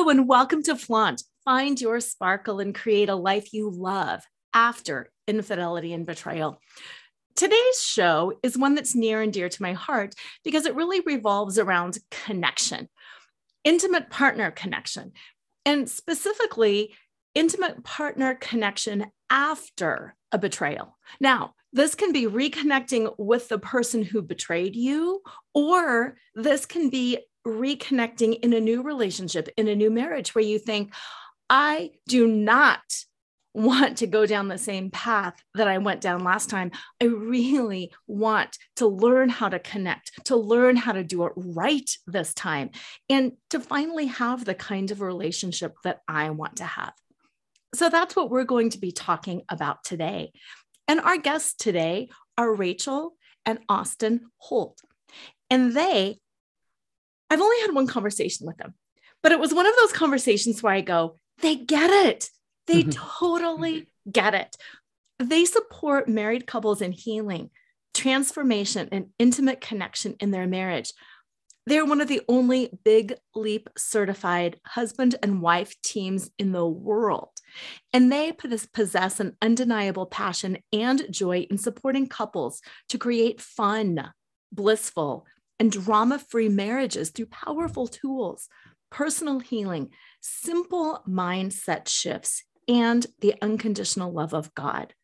Hello, and welcome to Flaunt. Find your sparkle and create a life you love after infidelity and betrayal. Today's show is one that's near and dear to my heart because it really revolves around connection, intimate partner connection, and specifically intimate partner connection after a betrayal. Now, this can be reconnecting with the person who betrayed you, or this can be reconnecting in a new relationship, in a new marriage where you think, I do not want to go down the same path that I went down last time. I really want to learn how to connect, to learn how to do it right this time, and to finally have the kind of relationship that I want to have. So that's what we're going to be talking about today. And our guests today are Rachel and Austin Holt. And they I've only had one conversation with them, but it was one of those conversations where I go, they get it. They mm-hmm. totally get it. They support married couples in healing, transformation, and intimate connection in their marriage. They're one of the only Big Leap certified husband and wife teams in the world. And they possess an undeniable passion and joy in supporting couples to create fun, blissful, and drama free marriages through powerful tools, personal healing, simple mindset shifts, and the unconditional love of God.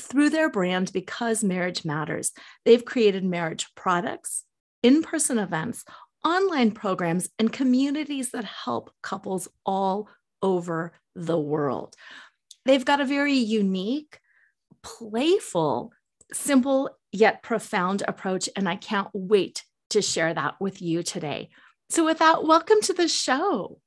Through their brand, Because Marriage Matters, they've created marriage products, in person events, online programs, and communities that help couples all over the world. They've got a very unique, playful, simple yet profound approach, and I can't wait to share that with you today. So, with that, welcome to the show.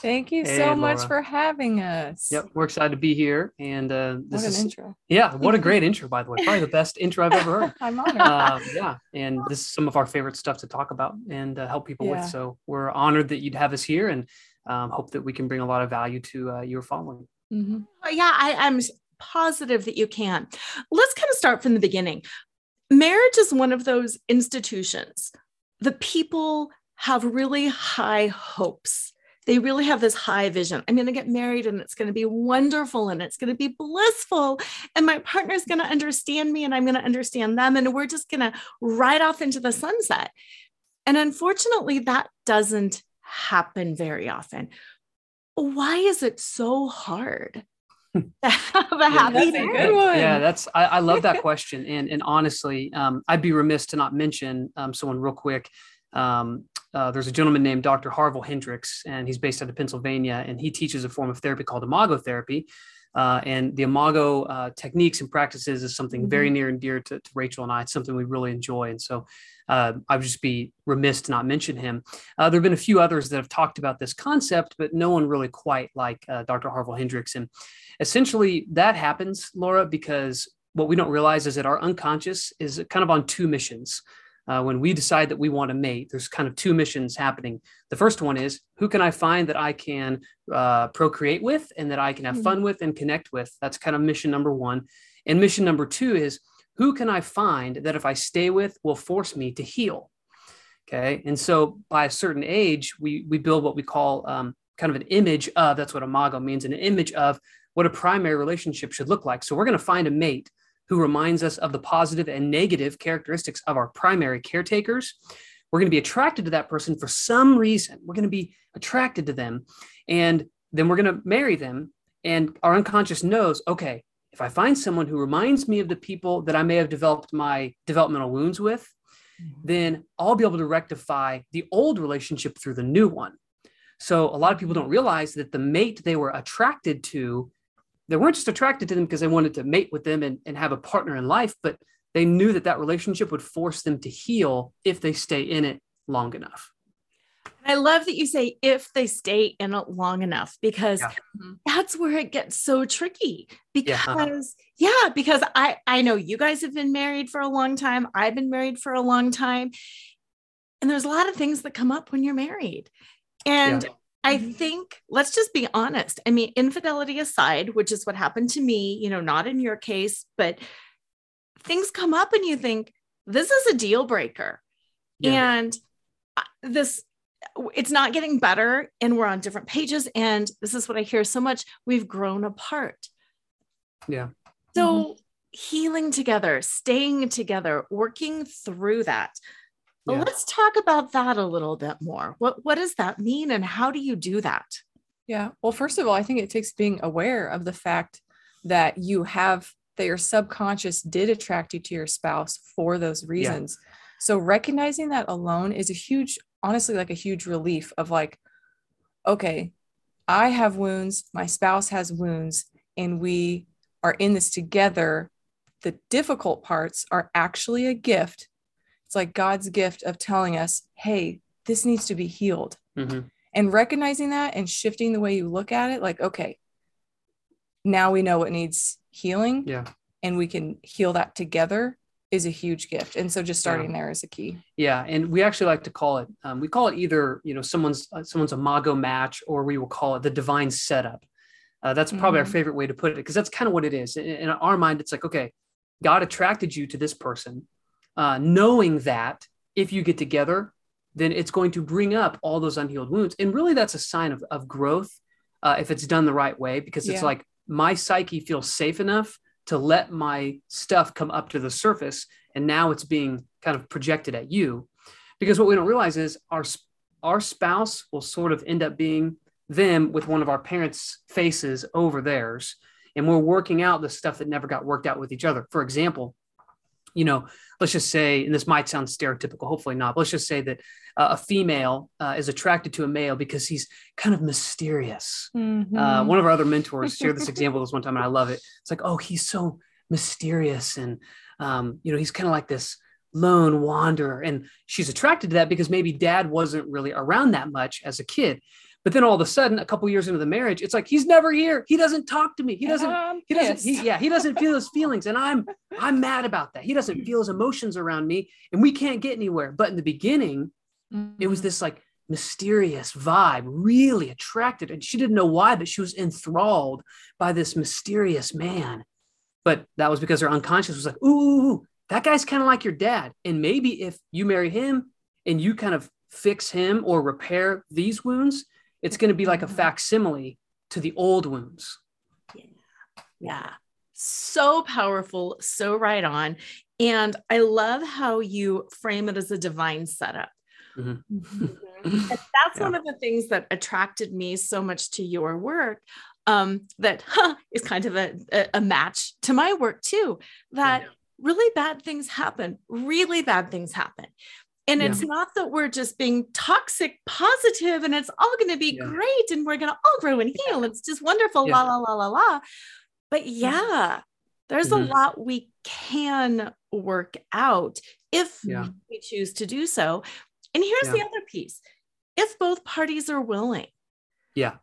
Thank you hey, so much for having us. Yep, we're excited to be here. And uh, this what an is, intro. Yeah, what a great intro, by the way. Probably the best intro I've ever heard. I'm honored. Uh, yeah, and this is some of our favorite stuff to talk about and uh, help people yeah. with. So we're honored that you'd have us here and um, hope that we can bring a lot of value to uh, your following. Mm-hmm. Yeah, I, I'm positive that you can. Let's kind of start from the beginning marriage is one of those institutions. The people have really high hopes. They really have this high vision. I'm going to get married and it's going to be wonderful and it's going to be blissful. And my partner's going to understand me and I'm going to understand them. And we're just going to ride off into the sunset. And unfortunately, that doesn't happen very often. Why is it so hard? have a happy yeah, that's one. Yeah, that's I, I, love that question. And and honestly, um, I'd be remiss to not mention um, someone real quick. Um, uh, there's a gentleman named Dr. Harville Hendrix, and he's based out of Pennsylvania, and he teaches a form of therapy called imago therapy. Uh, and the imago uh, techniques and practices is something mm-hmm. very near and dear to, to, Rachel and I. It's something we really enjoy. And so uh, I would just be remiss to not mention him. Uh, there have been a few others that have talked about this concept, but no one really quite like uh, Dr. Harville Hendrix. And essentially, that happens, Laura, because what we don't realize is that our unconscious is kind of on two missions. Uh, when we decide that we want to mate, there's kind of two missions happening. The first one is who can I find that I can uh, procreate with and that I can have mm-hmm. fun with and connect with? That's kind of mission number one. And mission number two is who can I find that if I stay with will force me to heal? Okay. And so by a certain age, we, we build what we call um, kind of an image of that's what imago means an image of what a primary relationship should look like. So we're going to find a mate who reminds us of the positive and negative characteristics of our primary caretakers. We're going to be attracted to that person for some reason. We're going to be attracted to them. And then we're going to marry them. And our unconscious knows, okay, if I find someone who reminds me of the people that I may have developed my developmental wounds with, mm-hmm. then I'll be able to rectify the old relationship through the new one. So a lot of people don't realize that the mate they were attracted to, they weren't just attracted to them because they wanted to mate with them and, and have a partner in life, but they knew that that relationship would force them to heal if they stay in it long enough. I love that you say if they stay in it long enough because yeah. That's where it gets so tricky. Uh-huh. Because yeah. yeah, because I I know you guys have been married for a long time. I've been married for a long time. And there's a lot of things that come up when you're married. And yeah. I mm-hmm. think let's just be honest. I mean, infidelity aside, which is what happened to me, you know, not in your case, but things come up and you think this is a deal breaker. And this it's not getting better and we're on different pages and this is what i hear so much we've grown apart yeah so mm-hmm. healing together staying together working through that yeah. let's talk about that a little bit more what what does that mean and how do you do that yeah well first of all i think it takes being aware of the fact that you have that your subconscious did attract you to your spouse for those reasons yeah. so recognizing that alone is a huge honestly like a huge relief of like, okay, I have wounds, my spouse has wounds, and we are in this together. The difficult parts are actually a gift. It's like God's gift of telling us, hey, this needs to be healed. Mm-hmm. And recognizing that and shifting the way you look at it, like, okay, now we know what needs healing. Yeah. And we can heal that together is a huge gift and so just starting yeah. there is a key yeah and we actually like to call it um, we call it either you know someone's uh, someone's imago match or we will call it the divine setup uh, that's probably mm-hmm. our favorite way to put it because that's kind of what it is in, in, our mind it's like okay god attracted you to this person uh, knowing that if you get together then it's going to bring up all those unhealed wounds. And really that's a sign of, of growth uh, if it's done the right way because it's yeah. like my psyche feels safe enough to let my stuff come up to the surface and now it's being kind of projected at you. Because what we don't realize is our our spouse will sort of end up being them with one of our parents faces over theirs and we're working out the stuff that never got worked out with each other. For example you know let's just say and this might sound stereotypical hopefully not but let's just say that uh, a female uh, is attracted to a male because he's kind of mysterious. Mm-hmm. Uh, one of our other mentors shared this example this one time, and I love it. It's like, oh, he's so mysterious, and um, you know, he's kind of like this lone wanderer, and she's attracted to that because maybe dad wasn't really around that much as a kid. But then all of a sudden, a couple years into the marriage, it's like he's never here. He doesn't talk to me. He doesn't. he doesn't. He, yeah, he doesn't feel his feelings, and I'm I'm mad about that. He doesn't feel his emotions around me, and we can't get anywhere. But in the beginning, Mm-hmm. It was mm-hmm. this like mysterious vibe, really attracted. And she didn't know why, but she was enthralled by this mysterious man. But that was because her unconscious was like, ooh, that guy's kind of like your dad. And maybe if you marry him and you kind of fix him or repair these wounds, it's going to be like a mm-hmm. facsimile to the old wounds. Yeah. Yeah. So powerful, so right on. And I love how you frame it as a divine setup Mm-hmm. mm-hmm. that's yeah. one of the things that attracted me so much to your work. Um, that huh, is kind of a, a, match to my work too. That really bad things happen, really bad things happen. And yeah. it's not that we're just being toxic positive and it's all going to be great and we're going to all grow and heal. It's just wonderful, la, la, la, la, la. But yeah, there's mm-hmm. a lot we can work out if we choose to do so. And here's yeah. the other piece if both parties are willing. Yeah.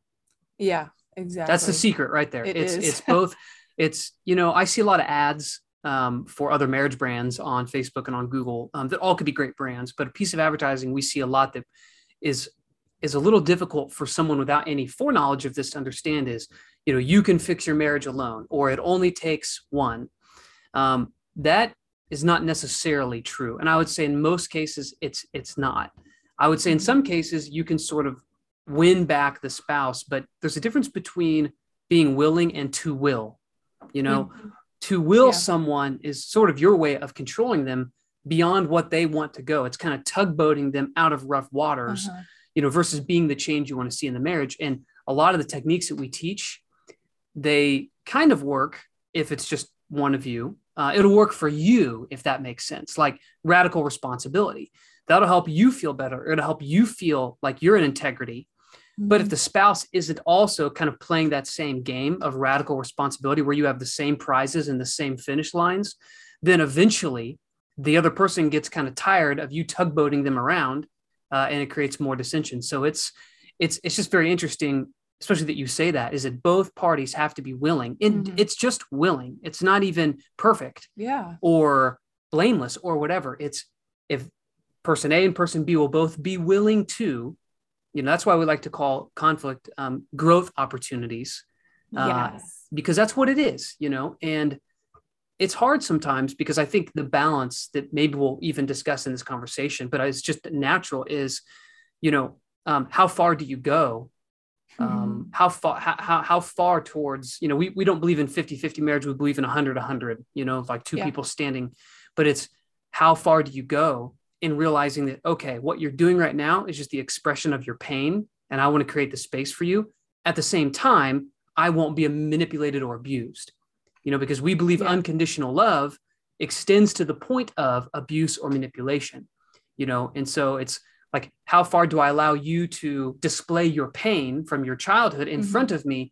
Yeah, exactly. That's the secret right there. It it's is. it's both it's you know, I see a lot of ads um, for other marriage brands on Facebook and on Google um, that all could be great brands, but a piece of advertising we see a lot that is is a little difficult for someone without any foreknowledge of this to understand is you know you can fix your marriage alone or it only takes one um, that is not necessarily true. And I would say in most cases it's it's not. I would say in some cases you can sort of win back the spouse, but there's a difference between being willing and to will. You know, mm-hmm. To will yeah. someone is sort of your way of controlling them beyond what they want to go. It's kind of tugboating them out of rough waters, uh-huh. you know, versus being the change you want to see in the marriage. And a lot of the techniques that we teach, they kind of work if it's just one of you uh, it'll work for you if that makes sense like radical responsibility that'll help you feel better it'll help you feel like you're in integrity mm-hmm. but if mm-hmm. the spouse isn't also kind of playing that same game of radical responsibility where you have the same prizes and the same finish lines then eventually the other person gets kind of tired of you tugboating them around uh, and it creates more dissension. So it's it's it's just very interesting, especially that you say that is that both parties have to be willing, and Mhm. it's just willing. It's not even perfect Yeah. or blameless or whatever. It's if person A and person B will both be willing to, you know, that's why we like to call conflict um, growth opportunities Uh, yes. because that's what it is, you know, and it's hard sometimes because I think the balance that maybe we'll even discuss in this conversation, but it's just natural is, you know, um, how far do you go? Um, how far, how, how, how far towards, you know, we, we don't believe in 50, 50 marriage. We believe in 100, 100, you know, like two Yeah. people standing, but it's how far do you go in realizing that, okay, what you're doing right now is just the expression of your pain. And I want to create the space for you. At the same time, I won't be manipulated or abused, you know, because we believe Yeah. unconditional love extends to the point of abuse or manipulation, you know, and so it's like, how far do I allow you to display your pain from your childhood in Mhm. front of me?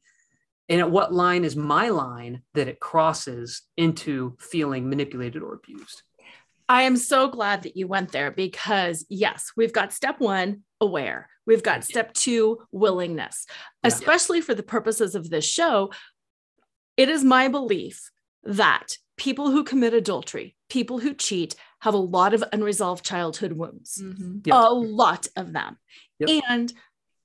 And at what line is my line that it crosses into feeling manipulated or abused? I am so glad that you went there because, yes, we've got step one, aware. We've got step two, willingness. Yeah. Especially for the purposes of this show, it is my belief that people who commit adultery, people who cheat, have a lot of unresolved childhood wounds, Mhm. Yep. a lot of them. Yep. And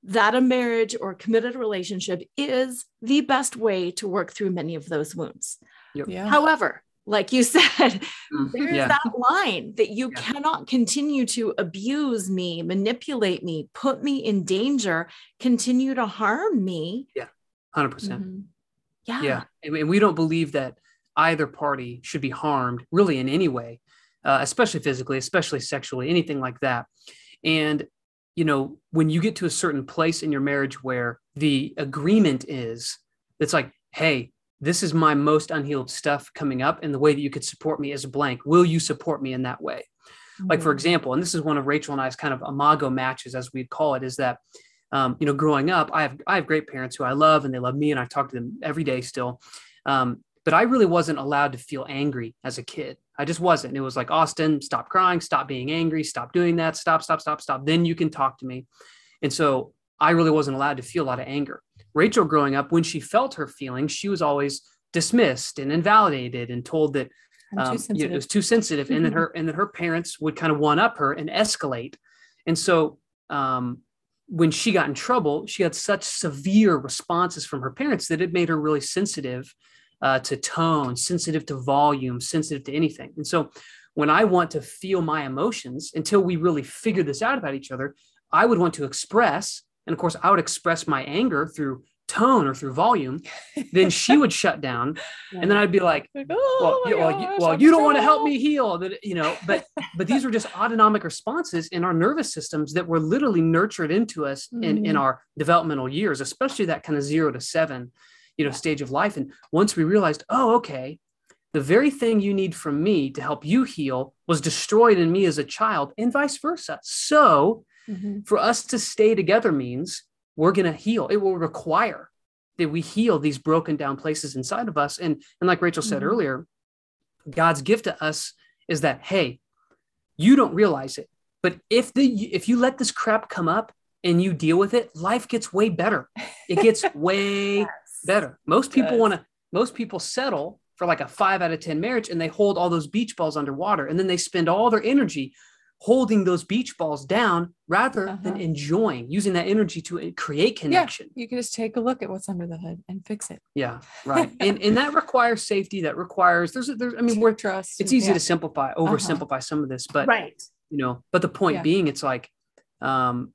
that a marriage or committed relationship is the best way to work through many of those wounds. Yeah. However, like you said, Mm, there's yeah. that line that you Yeah. cannot continue to abuse me, manipulate me, put me in danger, continue to harm me. Yeah, 100%. Mhm. Yeah. yeah and we- and we don't believe that either party should be harmed really in any way uh, especially physically especially sexually anything like that and you know when you get to a certain place in your marriage where the agreement is it's like hey this is my most unhealed stuff coming up and the way that you could support me is a blank. Will you support me in that way? Like for Mhm. example and this is one of rachel and i's kind of imago matches as we'd call it is that um, you know growing up i have i have great parents who i love and they love me and i talk to them every day still. Um, but i really wasn't allowed to feel angry as a kid. I just wasn't. It was like austin stop crying stop being angry stop doing that stop stop stop stop. Then you can talk to me. And so i really wasn't allowed to feel a lot of anger. Rachel growing up when she felt her feelings she was always dismissed and invalidated and told that um, you know, it was too sensitive and then her and then her parents would kind of one up her and escalate. And so um, when she got in trouble she had such severe responses from her parents that it made her really sensitive uh, to tone sensitive to volume sensitive to anything. And so when i want to feel my emotions until we really figure this out about each other i would want to express and of course i would express my anger through tone or through volume then she would shut down. And then i'd be like Like, well, oh my you, well, you, well, you don't want to help me heal that you know but but these were just autonomic responses in our nervous systems that were literally nurtured into us in in Mhm. our developmental years especially that kind of zero to seven you know stage of life. And once we realized oh okay the very thing you need from me to help you heal was destroyed in me as a child and vice versa. So Mhm. for us to stay together means we're going to heal. It will require that we heal these broken down places inside of us. And and like rachel said Mhm. earlier god's gift to us is that hey you don't realize it but if the if you let this crap come up and you deal with it life gets way better. It gets way better. Most people want to most people settle for like a five out of ten marriage and they hold all those beach balls underwater and then they spend all their energy holding those beach balls down rather than Uh-huh. enjoying using that energy to uh, create connection yeah, You can just take a look at what's under the hood and fix it. yeah, right and and that requires safety that requires there's a- there's i mean we're trust. it's easy yeah. to simplify oversimplify some of this but right. you know but the point Yeah. being it's like um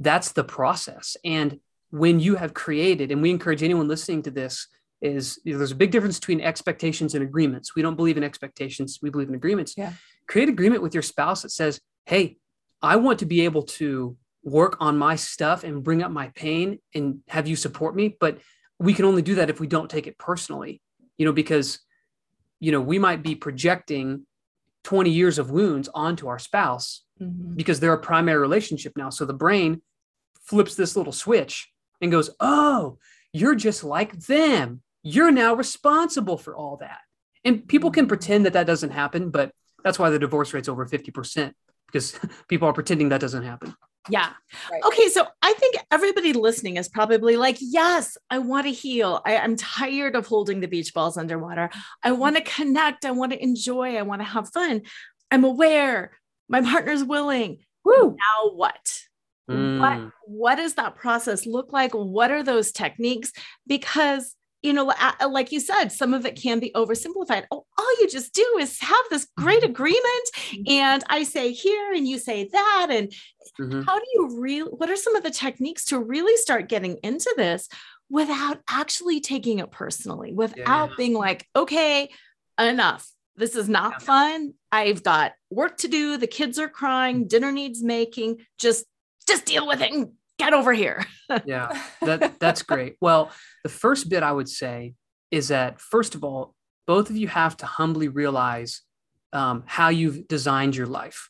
that's the process and when you have created and we encourage anyone listening to this is you know, there's a big difference between expectations and agreements we don't believe in expectations we believe in agreements Yeah. Create agreement with your spouse that says hey i want to be able to work on my stuff and bring up my pain and have you support me but we can only do that if we don't take it personally you know because you know we might be projecting 20 years of wounds onto our spouse Mhm. because they're a primary relationship now. So the brain flips this little switch and goes, Oh, you're just like them. You're now responsible for all that. And people can pretend that that doesn't happen, but that's why the divorce rate's over 50%. because people are pretending that doesn't happen. Yeah. Right. Okay. So I think everybody listening is probably like, yes, I want to heal. I, am tired of holding the beach balls underwater. I want to connect. I want to enjoy. I want to have fun. I'm aware. My partner's willing. Woo. Now what? Mm. What what does that process look like? What are those techniques? Because you know, like you said, some of it can be oversimplified. Oh, all you just do is have this great Mm-hmm. agreement, and I say here and you say that. And Mhm. how do you really, what are some of the techniques to really start getting into this without actually taking it personally, without Yeah. being like, okay, enough. This is not Yeah. fun. I've got work to do. The kids are crying. Dinner needs making. Just, just deal with it and get over here. Yeah, that that's great. Well, the first bit I would say is that first of all, both of you have to humbly realize um, how you've designed your life.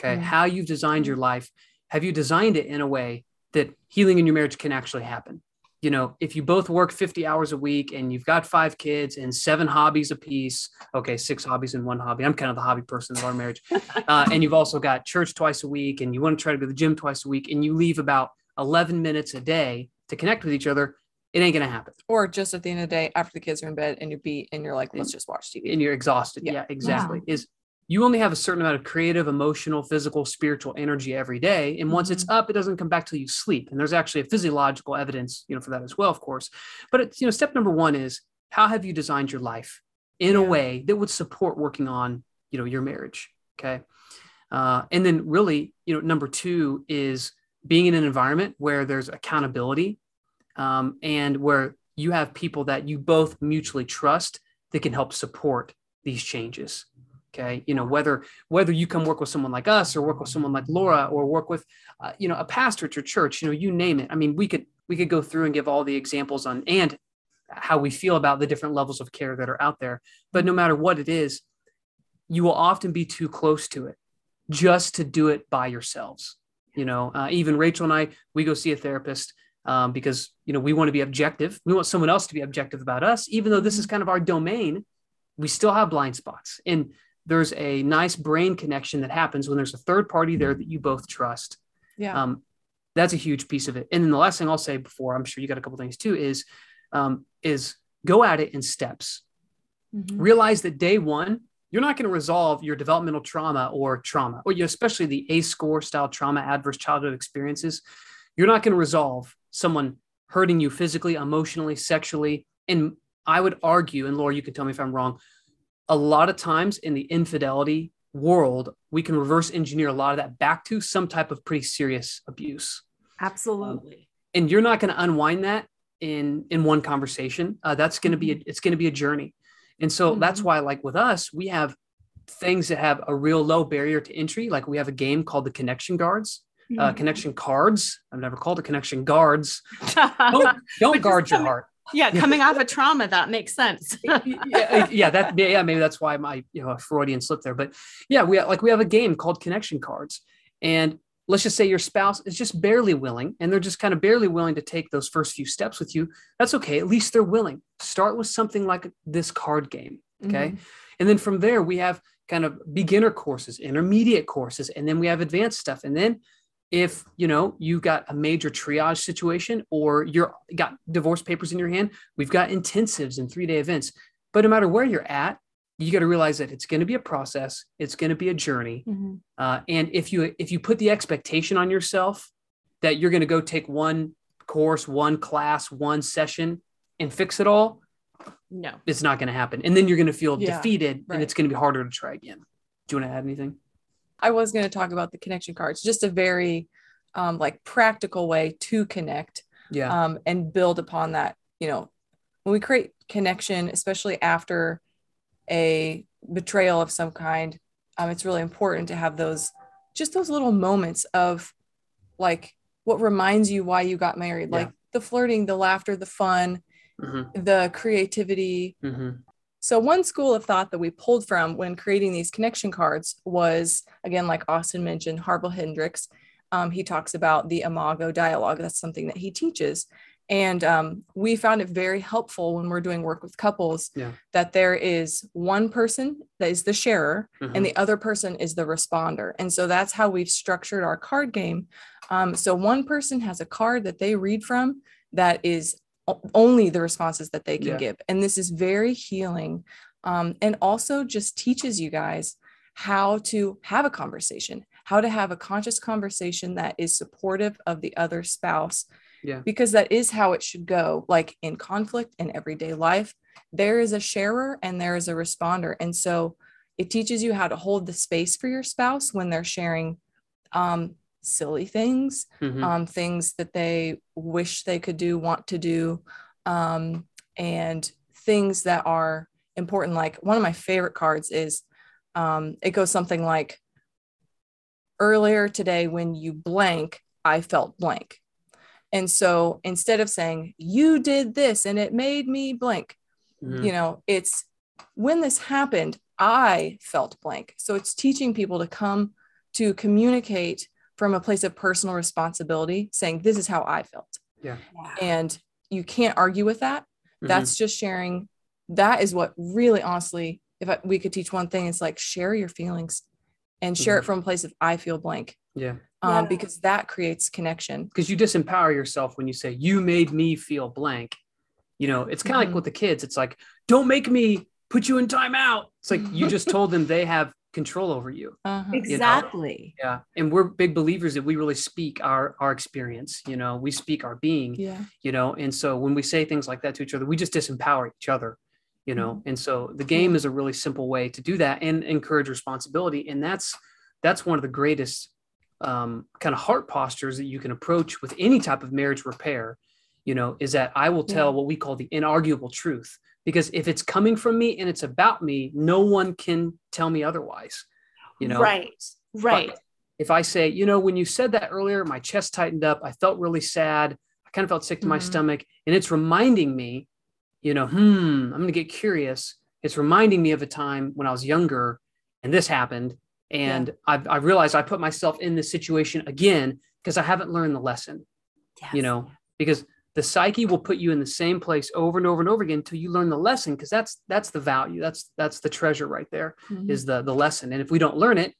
Okay, Mm. how you've designed your life. Have you designed it in a way that healing in your marriage can actually happen? You know, if you both work 50 hours a week and you've got five kids and seven hobbies apiece, okay, six hobbies and one hobby. I'm kind of the hobby person of our marriage. Uh, and you've also got church twice a week and you want to try to go to the gym twice a week and you leave about 11 minutes a day to connect with each other, it ain't going to happen. or just at the end of the day after the kids are in bed and you're beat and you're like let's just watch tv And you're exhausted. Yeah. Yeah, exactly. Is you only have a certain amount of creative, emotional, physical, spiritual energy every day. And once it's up, it doesn't come back till you sleep. And there's actually a physiological evidence, you know, for that as well, of course. But it's, you know, step number one is how have you designed your life in a way that would support working on, you know, your marriage. Okay. Uh, and then really, you know, number two is being in an environment where there's accountability um, and where you have people that you both mutually trust that can help support these changes okay? You know whether whether you come work with someone like us or work with someone like laura or work with uh, you know a pastor at your church you know you name it. I mean we could we could go through and give all the examples on and how we feel about the different levels of care that are out there. But no matter what it is you will often be too close to it just to do it by yourselves. You know uh, even rachel and i we go see a therapist um, because you know we want to be objective. We want someone else to be objective about us. Even though this is kind of our domain we still have blind spots. And there's a nice brain connection that happens when there's a third party there that you both trust. Yeah. Um, that's a huge piece of it. And then the last thing i'll say before i'm sure you got a couple things too is um, is go at it in steps. Mhm. realize that day one you're not going to resolve your developmental trauma or trauma or you especially the ACE score style trauma adverse childhood experiences. You're not going to resolve someone hurting you physically emotionally sexually. And i would argue and laura you can tell me if i'm wrong a lot of times in the infidelity world we can reverse engineer a lot of that back to some type of pretty serious abuse. Absolutely. and you're not going to unwind that in in one conversation. Uh, that's going to be a, it's going to be a journey. And so that's Mhm. why like with us we have things that have a real low barrier to entry. Like we have a game called the connection guards uh, connection cards. I've never called it connection guards. Don't, don't guard your heart yeah, coming off a trauma, that makes sense. yeah, yeah, that yeah, maybe that's why my you know Freudian slip there. But yeah, we like we have a game called connection cards, and let's just say your spouse is just barely willing, and they're just kind of barely willing to take those first few steps with you. That's okay. At least they're willing. Start with something like this card game, okay, Mhm. and then from there we have kind of beginner courses, intermediate courses, and then we have advanced stuff, and then if you know you've got a major triage situation or you're got divorce papers in your hand we've got intensives and three day events but no matter where you're at you got to realize that it's going to be a process it's going to be a journey Mhm. uh, and if you if you put the expectation on yourself that you're going to go take one course one class one session and fix it all no. it's not going to happen and then you're going to feel Yeah, defeated right. and it's going to be harder to try again do you want to add anything I was going to talk about the connection cards, just a very um, like practical way to connect yeah um, and build upon that. You know, when we create connection, especially after a betrayal of some kind, um, it's really important to have those just those little moments of like what reminds you why you got married, Yeah. like the flirting, the laughter, the fun, hmm the creativity, hmm so, one school of thought that we pulled from when creating these connection cards was, again, like Austin mentioned, Harville Hendrix. Um, he talks about the Imago dialogue. That's something that he teaches. And um, we found it very helpful when we're doing work with couples Yeah. that there is one person that is the sharer Mhm. and the other person is the responder. And so that's how we've structured our card game. Um, so one person has a card that they read from that is only the responses that they can Yeah. give. And this is very healing. Um, and also just teaches you guys how to have a conversation, how to have a conscious conversation that is supportive of the other spouse. Yeah. Because that is how it should go. Like in conflict in everyday life, there is a sharer and there is a responder. And so it teaches you how to hold the space for your spouse when they're sharing um, silly things, Mhm. um, things that they wish they could do, want to do, um, and things that are important. Like one of my favorite cards is um, it goes something like earlier today when you blank, I felt blank. And so instead of saying you did this and it made me blank, Mhm. you know, it's when this happened, I felt blank. So it's teaching people to come to communicate from a place of personal responsibility, saying, This is how I felt. Yeah. And you can't argue with that. Mhm. That's just sharing. That is what really, honestly, if I, we could teach one thing, it's like share your feelings and share it from a place of I feel blank, yeah. um, Yeah. because that creates connection. because you disempower yourself when you say you made me feel blank you know it's kind of Mhm. like with the kids it's like don't make me put you in timeout it's like you just told them they have control over you Uh-huh. Exactly. yeah and we're big believers that we really speak our our experience you know we speak our being Yeah. you know and so when we say things like that to each other we just disempower each other you know Mm-hmm. and so the game is a really simple way to do that and encourage responsibility and that's that's one of the greatest um, kind of heart postures that you can approach with any type of marriage repair you know is that i will tell Yeah. what we call the inarguable truth because if it's coming from me and it's about me no one can tell me otherwise you know Right. Right. but if I say, you know, when you said that earlier, my chest tightened up, I felt really sad, I kind of felt sick to my Mhm. stomach, and it's reminding me, you know, hmm, I'm going to get curious. It's reminding me of a time when I was younger and this happened. And I, I realized I put myself in this situation again because I haven't learned the lesson, you know, because the psyche will put you in the same place over and over and over again until you learn the lesson because that's that's the value that's that's the treasure right there Mhm. is the the lesson and if we don't learn it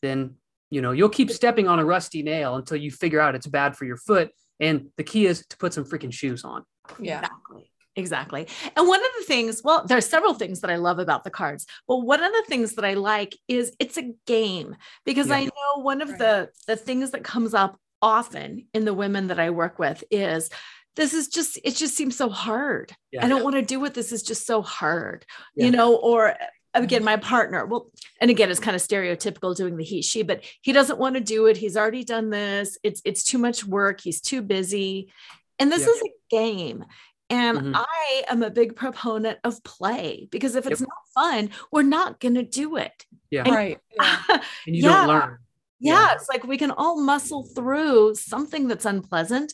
then you know you'll keep stepping on a rusty nail until you figure out it's bad for your foot and the key is to put some freaking shoes on yeah. Exactly. Exactly. And one of the things, well, there's several things that I love about the cards, but one of the things that I like is it's a game because Yeah. I know one of Right. the the things that comes up often in the women that I work with is this is just it just seems so hard. Yeah. I don't want to do it. This is just so hard. Yeah. You know, or again, my partner, well, and again, it's kind of stereotypical doing the he, she, but he doesn't want to do it. He's already done this. It's it's too much work. He's too busy. And this Yeah. is a game. And Mhm. I am a big proponent of play because if it's Yep. not fun, we're not going to do it. yeah And- Right. Yeah. and you yeah. don't learn Yeah, Yeah. it's like we can all muscle through something that's unpleasant.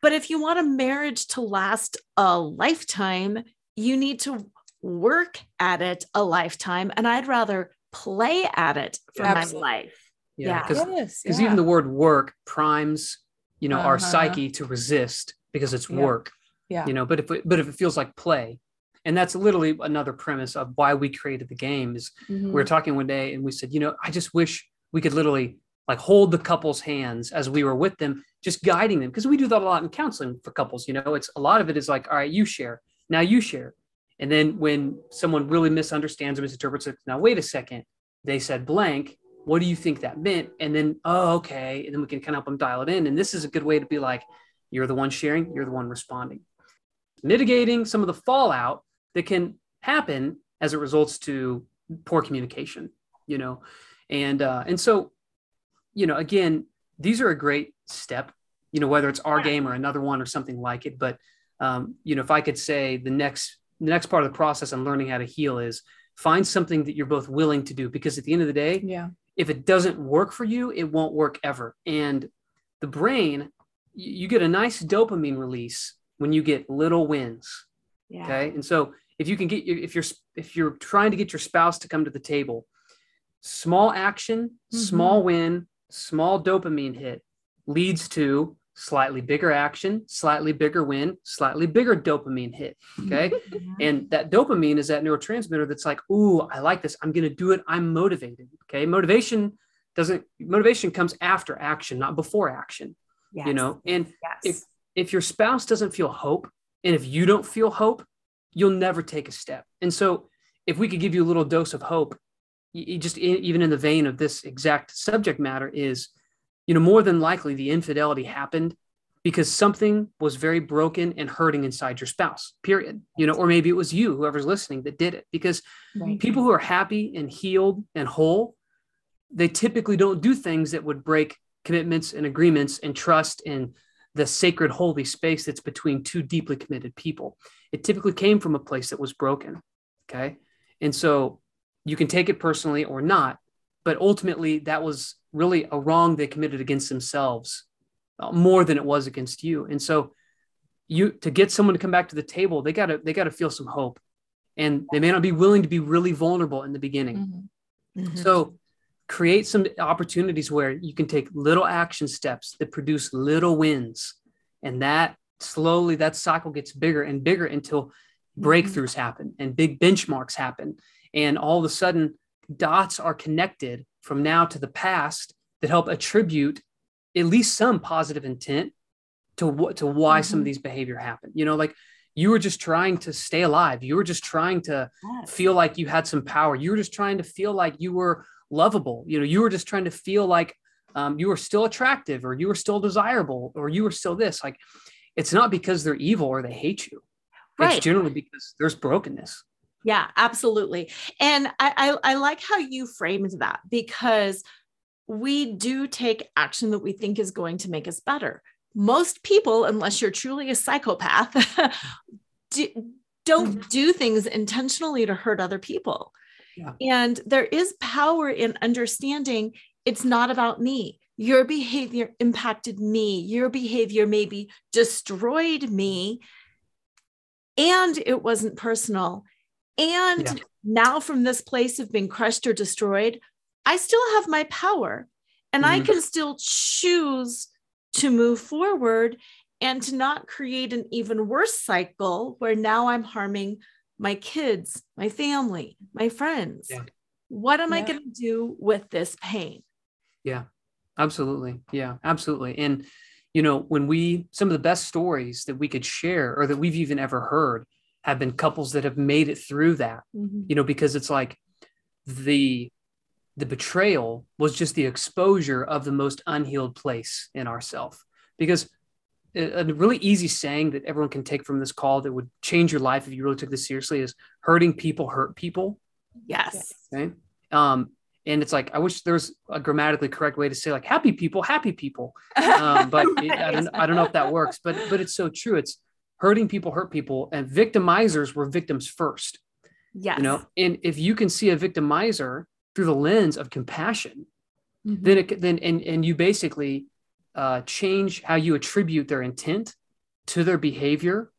But if you want a marriage to last a lifetime, you need to work at it a lifetime. And I'd rather play at it for Absolutely. my life. yeah Yeah. because Yes. yeah. even the word work primes you know our Uh-huh. psyche to resist because it's Yeah. work Yeah. you know but if it, but if it feels like play and that's literally another premise of why we created the game is Mhm. we were talking one day and we said, you know, I just wish we could literally like hold the couple's hands as we were with them, just guiding them. Because we do that a lot in counseling for couples. You know, it's a lot of it is like, all right, you share, now you share. And then when someone really misunderstands or misinterprets it, now wait a second, they said blank. What do you think that meant? And then, oh, okay. And then we can kind of help them dial it in. And this is a good way to be like, you're the one sharing, you're the one responding. Mitigating some of the fallout that can happen as it results to poor communication you know and uh and so you know again these are a great step you know whether it's our game or another one or something like it but um you know if i could say the next the next part of the process on learning how to heal is find something that you're both willing to do because at the end of the day Yeah. if it doesn't work for you, it won't work ever. And the brain, you get a nice dopamine release when you get little wins. Yeah. Okay. And so if you can get your, if you're, if you're trying to get your spouse to come to the table, small action, Mhm. small win, small dopamine hit leads to slightly bigger action, slightly bigger win, slightly bigger dopamine hit. Okay. Mm-hmm. and that dopamine is that neurotransmitter that's like, ooh, I like this. I'm going to do it. I'm motivated. Okay. Motivation doesn't, motivation comes after action, not before action. Yes. You know, and yes. if, if your spouse doesn't feel hope, and if you don't feel hope, you'll never take a step. And so, if we could give you a little dose of hope, you just even in the vein of this exact subject matter, is you know, more than likely the infidelity happened because something was very broken and hurting inside your spouse, period. You know, or maybe it was you, whoever's listening, that did it. Because right. people who are happy and healed and whole, they typically don't do things that would break commitments and agreements and trust and the sacred holy space that's between two deeply committed people. It typically came from a place that was broken. Okay. And so you can take it personally or not, but ultimately that was really a wrong they committed against themselves uh, more than it was against you and so you to get someone to come back to the table they got to they got to feel some hope and they may not be willing to be really vulnerable in the beginning mm-hmm. Mm-hmm. so create some opportunities where you can take little action steps that produce little wins and that slowly that cycle gets bigger and bigger until mm-hmm. breakthroughs happen and big benchmarks happen and all of a sudden dots are connected from now to the past that help attribute at least some positive intent to what to why mm-hmm. some of mm-hmm. these behavior happen you know like you were just trying to stay alive you were just trying to yes. feel like you had some power you were just trying to feel like you were lovable you know you were just trying to feel like um, you were still attractive or you were still desirable or you were still this like it's not because they're evil or they hate you right. it's generally because there's brokenness yeah, absolutely. And I, I, I like how you framed that because we do take action that we think is going to make us better. Most people, unless you're truly a psychopath, do, don't mm-hmm. do things intentionally to hurt other people. Yeah. And there is power in understanding it's not about me. Your behavior impacted me. Your behavior maybe destroyed me. And it wasn't personal. And yeah. now, from this place of being crushed or destroyed, I still have my power and mm-hmm. I can still choose to move forward and to not create an even worse cycle where now I'm harming my kids, my family, my friends. Yeah. What am yeah. I going to do with this pain? Yeah, absolutely. Yeah, absolutely. And, you know, when we, some of the best stories that we could share or that we've even ever heard have been couples that have made it through that mm-hmm. you know because it's like the the betrayal was just the exposure of the most unhealed place in ourself. Because a really easy saying that everyone can take from this call that would change your life if you really took this seriously is hurting people hurt people. Yes. Okay um and it's like i wish there was a grammatically correct way to say like happy people happy people. Um, but it, I, don't, I don't know if that works but but it's so true. It's hurting people hurt people and victimizers were victims first yes you know and if you can see a victimizer through the lens of compassion mm-hmm. then it then and and you basically uh, change how you attribute their intent to their behavior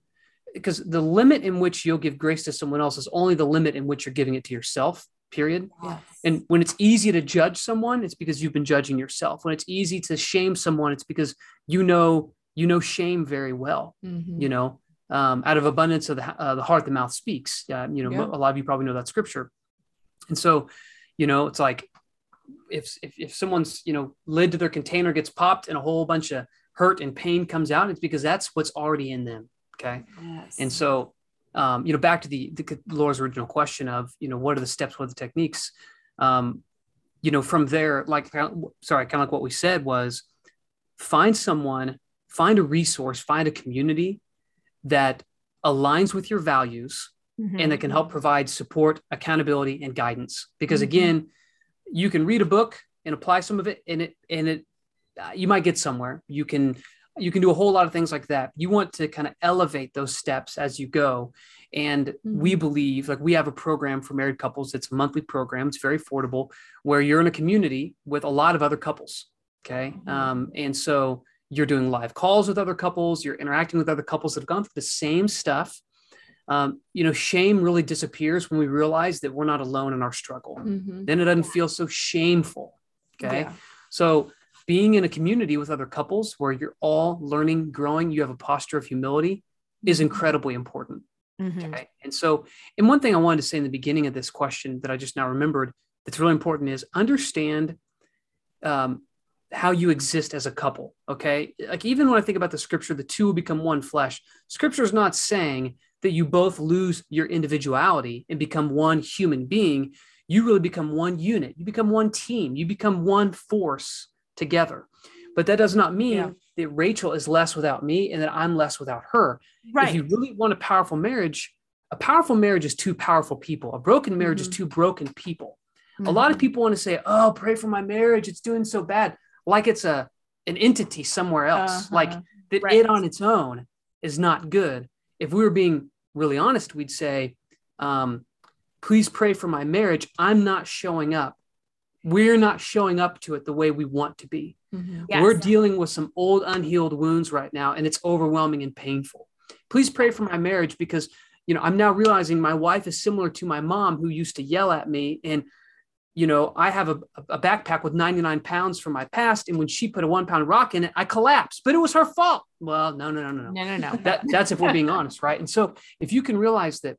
because the limit in which you'll give grace to someone else is only the limit in which you're giving it to yourself period yes. and when it's easy to judge someone it's because you've been judging yourself when it's easy to shame someone it's because you know you know shame very well mm-hmm. you know um, out of abundance of the, uh, the heart the mouth speaks uh, you know yeah. a lot of you probably know that scripture and so you know it's like if, if if someone's you know lid to their container gets popped and a whole bunch of hurt and pain comes out it's because that's what's already in them okay yes. and so um, you know back to the, the laura's original question of you know what are the steps what are the techniques um, you know from there like sorry kind of like what we said was find someone find a resource, find a community that aligns with your values mm-hmm. and that can help provide support, accountability, and guidance. Because mm-hmm. again, you can read a book and apply some of it, and it and it uh, you might get somewhere. You can you can do a whole lot of things like that. You want to kind of elevate those steps as you go. And mm-hmm. we believe, like, we have a program for married couples. It's a monthly program. It's very affordable, where you're in a community with a lot of other couples. Okay, mm-hmm. um, and so you're doing live calls with other couples, you're interacting with other couples that have gone through the same stuff. Um, you know, shame really disappears when we realize that we're not alone in our struggle. Mm-hmm. Then it doesn't feel so shameful. Okay. Yeah. So being in a community with other couples where you're all learning, growing, you have a posture of humility is Mm-hmm. incredibly important. Mhm. Okay. And so, and one thing I wanted to say in the beginning of this question that I just now remembered that's really important is understand um, how you exist as a couple. Okay. Like, even when I think about the scripture, the two will become one flesh, scripture is not saying that you both lose your individuality and become one human being. You really become one unit, you become one team, you become one force together. But that does not mean Yeah. that Rachel is less without me and that I'm less without her Right. if you really want a powerful marriage, a powerful marriage is two powerful people. A broken marriage is Mhm. two broken people. A lot of people want to say, "Oh, pray for my marriage; it's doing so bad," like it's a an entity somewhere else, like Uh-huh. that Right. it on its own is not good. If we were being really honest, we'd say, um, "Please pray for my marriage. I'm not showing up. We're not showing up to it the way we want to be." Mhm. Yes. We're dealing with some old unhealed wounds right now, and it's overwhelming and painful. Please pray for my marriage because you know I'm now realizing my wife is similar to my mom who used to yell at me, and you know I have a, a backpack with 99 pounds from my past, and when she put a one pound rock in it, I collapsed, but it was her fault. Well, no, no, no, no, no. no, no, no. That, that's if we're being honest, right? And so if you can realize that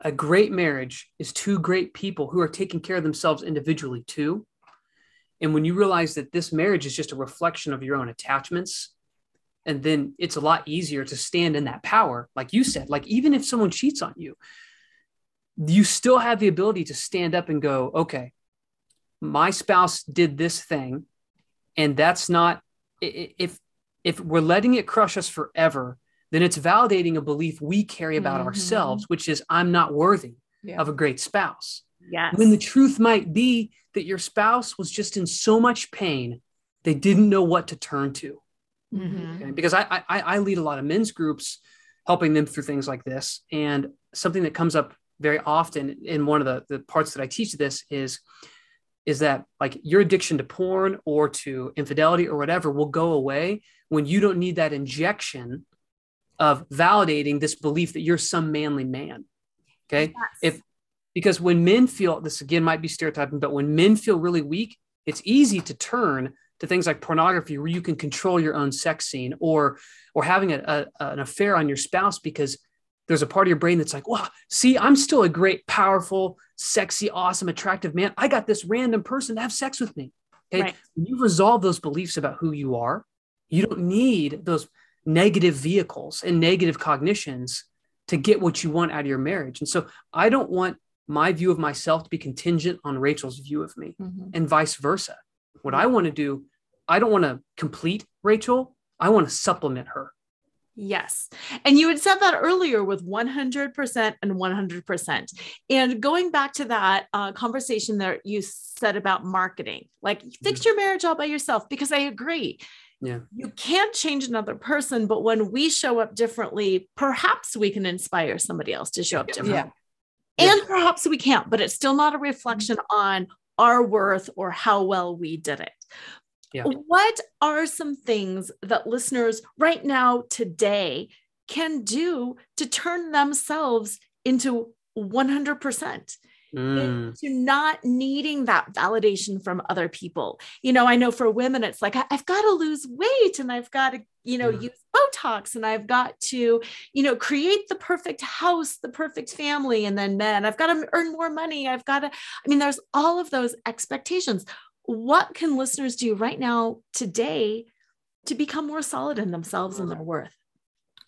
a great marriage is two great people who are taking care of themselves individually too. And when you realize that this marriage is just a reflection of your own attachments, and then it's a lot easier to stand in that power. Like you said, like even if someone cheats on you, you still have the ability to stand up and go, okay, my spouse did this thing, and that's not if if we're letting it crush us forever, then it's validating a belief we carry about Mhm. ourselves, which is I'm not worthy Yeah. of a great spouse. Yes. When the truth might be that your spouse was just in so much pain, they didn't know what to turn to. Mhm. Okay? Because I, I I lead a lot of men's groups, helping them through things like this. And something that comes up very often in one of the, the parts that I teach this is is that like your addiction to porn or to infidelity or whatever will go away when you don't need that injection of validating this belief that you're some manly man. Okay. Yes. If because when men feel this again might be stereotyping, but when men feel really weak, it's easy to turn to things like pornography where you can control your own sex scene or or having a, a, an affair on your spouse because there's a part of your brain that's like, wow, see, I'm still a great, powerful, sexy, awesome, attractive man. I got this random person to have sex with me. Okay. Right. When you resolve those beliefs about who you are, you don't need those negative vehicles and negative cognitions to get what you want out of your marriage. And so I don't want my view of myself to be contingent on Rachel's view of me Mhm. and vice versa. What I want to do, I don't want to complete Rachel. I want to supplement her. Yes. And you had said that earlier with 100% and 100%. And going back to that uh, conversation that you said about marketing, like fix your marriage all by yourself, because I agree. Yeah. You can't change another person, but when we show up differently, perhaps we can inspire somebody else to show up Yeah. differently. Yeah. And perhaps we can't, but it's still not a reflection on our worth or how well we did it. Yeah. What are some things that listeners right now, today, can do to turn themselves into 100%? Mm, into not needing that validation from other people. You know, I know for women, it's like, I- I've got to lose weight and I've got to, you know, Yeah. use Botox and I've got to, you know, create the perfect house, the perfect family. And then men, I've got to earn more money. I've got to, I mean, there's all of those expectations. What can listeners do right now, today, to become more solid in themselves and their worth?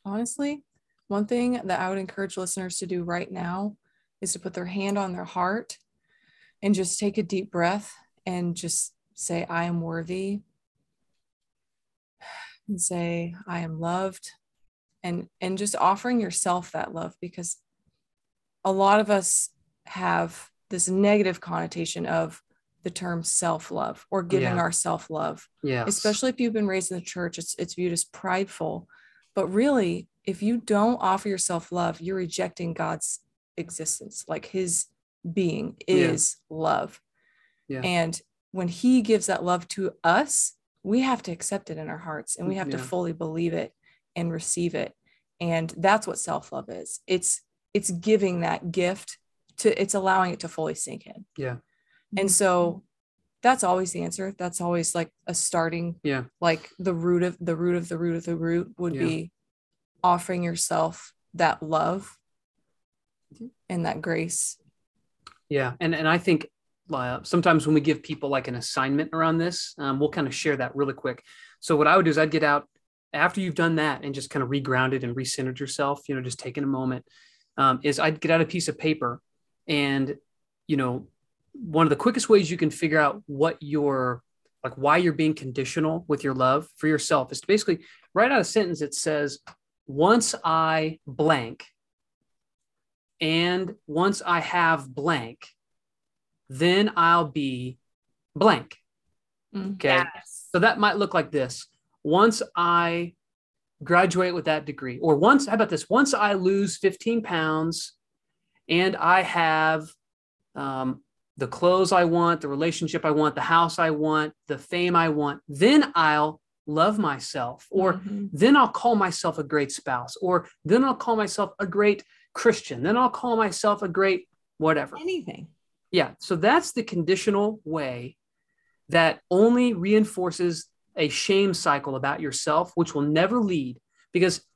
Honestly, one thing that I would encourage listeners to do right now is to put their hand on their heart and just take a deep breath and just say, I am worthy. And say, I am loved. And and just offering yourself that love because a lot of us have this negative connotation of the term self-love or giving Yeah. our self-love yeah. especially if you've been raised in the church it's it's viewed as prideful but really if you don't offer yourself love you're rejecting god's existence like his being Yeah. is love Yeah. and when he gives that love to us we have to accept it in our hearts and we have to fully believe it and receive it and that's what self-love is it's it's giving that gift to it's allowing it to fully sink in Yeah. And so that's always the answer. That's always like a starting. Yeah. Like the root of the root of the root of the root would Yeah. be offering yourself that love and that grace. Yeah, and and I think uh, sometimes when we give people like an assignment around this, um, we'll kind of share that really quick. So what I would do is I'd get out after you've done that and just kind of regrounded and recentered yourself. You know, just taking a moment. Um, is I'd get out a piece of paper, and you know, one of the quickest ways you can figure out what your like why you're being conditional with your love for yourself is to basically write out a sentence that says, "Once I blank." And once I have blank, then I'll be blank. Mm. Okay. Yes. So that might look like this. Once I graduate with that degree, or once, how about this? Once I lose 15 pounds and I have um, the clothes I want, the relationship I want, the house I want, the fame I want, then I'll love myself. Or Mhm. then I'll call myself a great spouse, or then I'll call myself a great Christian, then I'll call myself a great whatever. anything. Yeah. So that's the conditional way that only reinforces a shame cycle about yourself, which will never lead because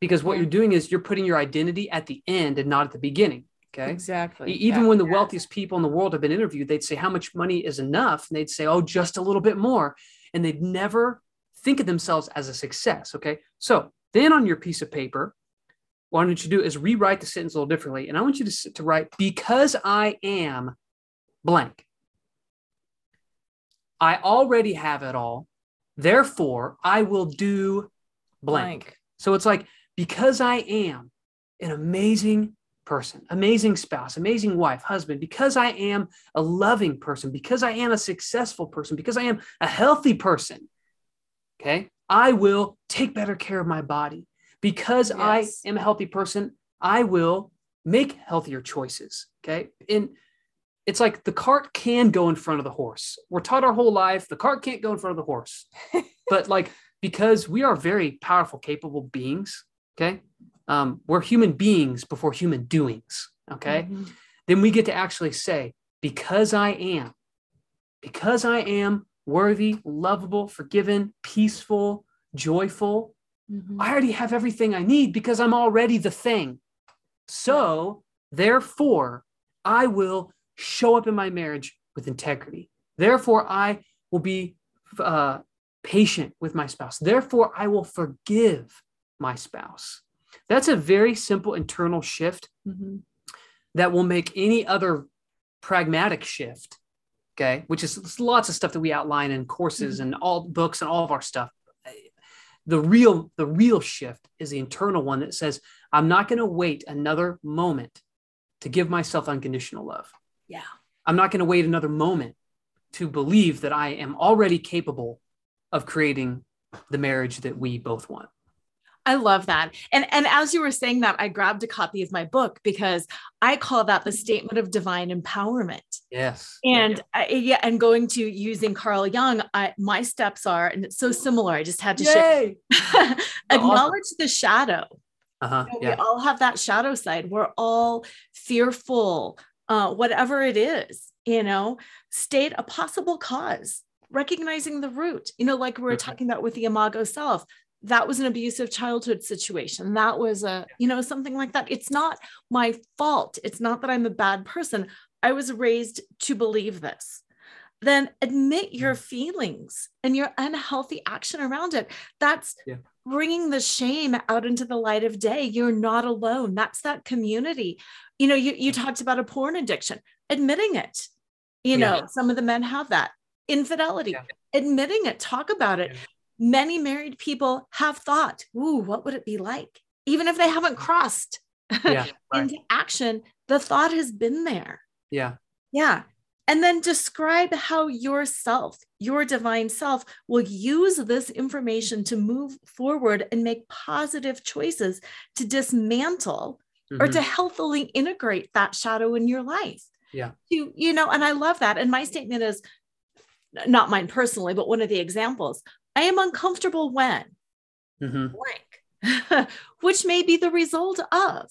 because what you're doing is you're putting your identity at the end and not at the beginning. Okay. exactly. Even Yeah. when the wealthiest people in the world have been interviewed, they'd say, How much money is enough? And they'd say, Oh, just a little bit more. And they'd never think of themselves as a success. Okay. So then on your piece of paper, what I want you to do is rewrite the sentence a little differently. And I want you to, to write, Because I am blank. I already have it all. Therefore, I will do blank. Blank. So it's like, because I am an amazing person, amazing spouse, amazing wife, husband, because I am a loving person, because I am a successful person, because I am a healthy person, okay, I will take better care of my body. Because Yes. I am a healthy person, I will make healthier choices, okay? And it's like the cart can go in front of the horse. We're taught our whole life the cart can't go in front of the horse. but like because we are very powerful, capable beings, okay? Um, we're human beings before human doings, okay? Mhm. Then we get to actually say, because I am, because I am worthy, lovable, forgiven, peaceful, joyful, Mhm. I already have everything I need because I'm already the thing. So, therefore, I will show up in my marriage with integrity. Therefore, I will be uh, patient with my spouse. Therefore, I will forgive my spouse. That's a very simple internal shift Mhm. that will make any other pragmatic shift, okay, which is lots of stuff that we outline in courses and all books and all of our stuff. The real, the real shift is the internal one that says, I'm not going to wait another moment to give myself unconditional love. Yeah. I'm not going to wait another moment to believe that I am already capable of creating the marriage that we both want. I love that. And and as you were saying that, I grabbed a copy of my book because I call that the statement of divine empowerment. Yes. And I, yeah, and going to using Carl Jung, I, my steps are, and it's so similar. I just had to share. Acknowledge the shadow. Uh-huh. You know, Yeah. We all have that shadow side. We're all fearful, uh, whatever it is, you know, state a possible cause, recognizing the root, you know, like we were Mhm. talking about with the Imago self. That was an abusive childhood situation. That was a, you know, something like that. It's not my fault. It's not that I'm a bad person. I was raised to believe this. Then admit mm. your feelings and your unhealthy action around it. That's Yeah. bringing the shame out into the light of day. You're not alone. That's that community. You know, you, you talked about a porn addiction, admitting it. You know, some of the men have that. Infidelity, Yeah. admitting it, talk about it. Many married people have thought, ooh, what would it be like? Even if they haven't crossed Yeah. Right. into action, the thought has been there. Yeah. Yeah. And then describe how yourself, your divine self, will use this information to move forward and make positive choices to dismantle or Mhm. to healthily integrate that shadow in your life. Yeah. You, you know, and I love that. And my statement is not mine personally, but one of the examples. I am uncomfortable when Mhm. blank, which may be the result of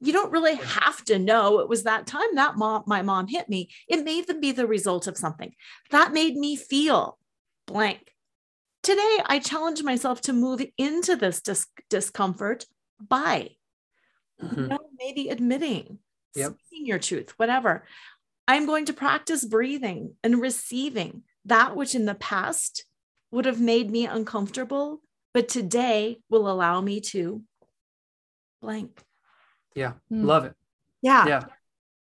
you don't really have to know it was that time that mom my mom hit me it may even be the result of something that made me feel blank today i challenge myself to move into this dis- discomfort by Mhm. you know, maybe admitting Yep. speaking your truth whatever i'm going to practice breathing and receiving that which in the past would have made me uncomfortable but today will allow me to blank Yeah. Mm. Love it. yeah. Yeah.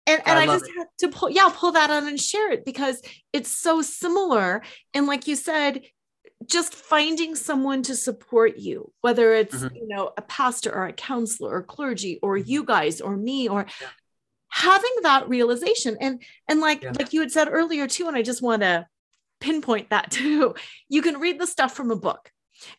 And, and I I, love just had to pull, yeah, pull that out and share it because it's so similar. And like you said, just finding someone to support you, whether it's, Mhm. you know, a pastor or a counselor or clergy or Mhm. you guys or me or Yeah. having that realization. And and like Yeah. like you had said earlier too, and I just want to pinpoint that too. You can read the stuff from a book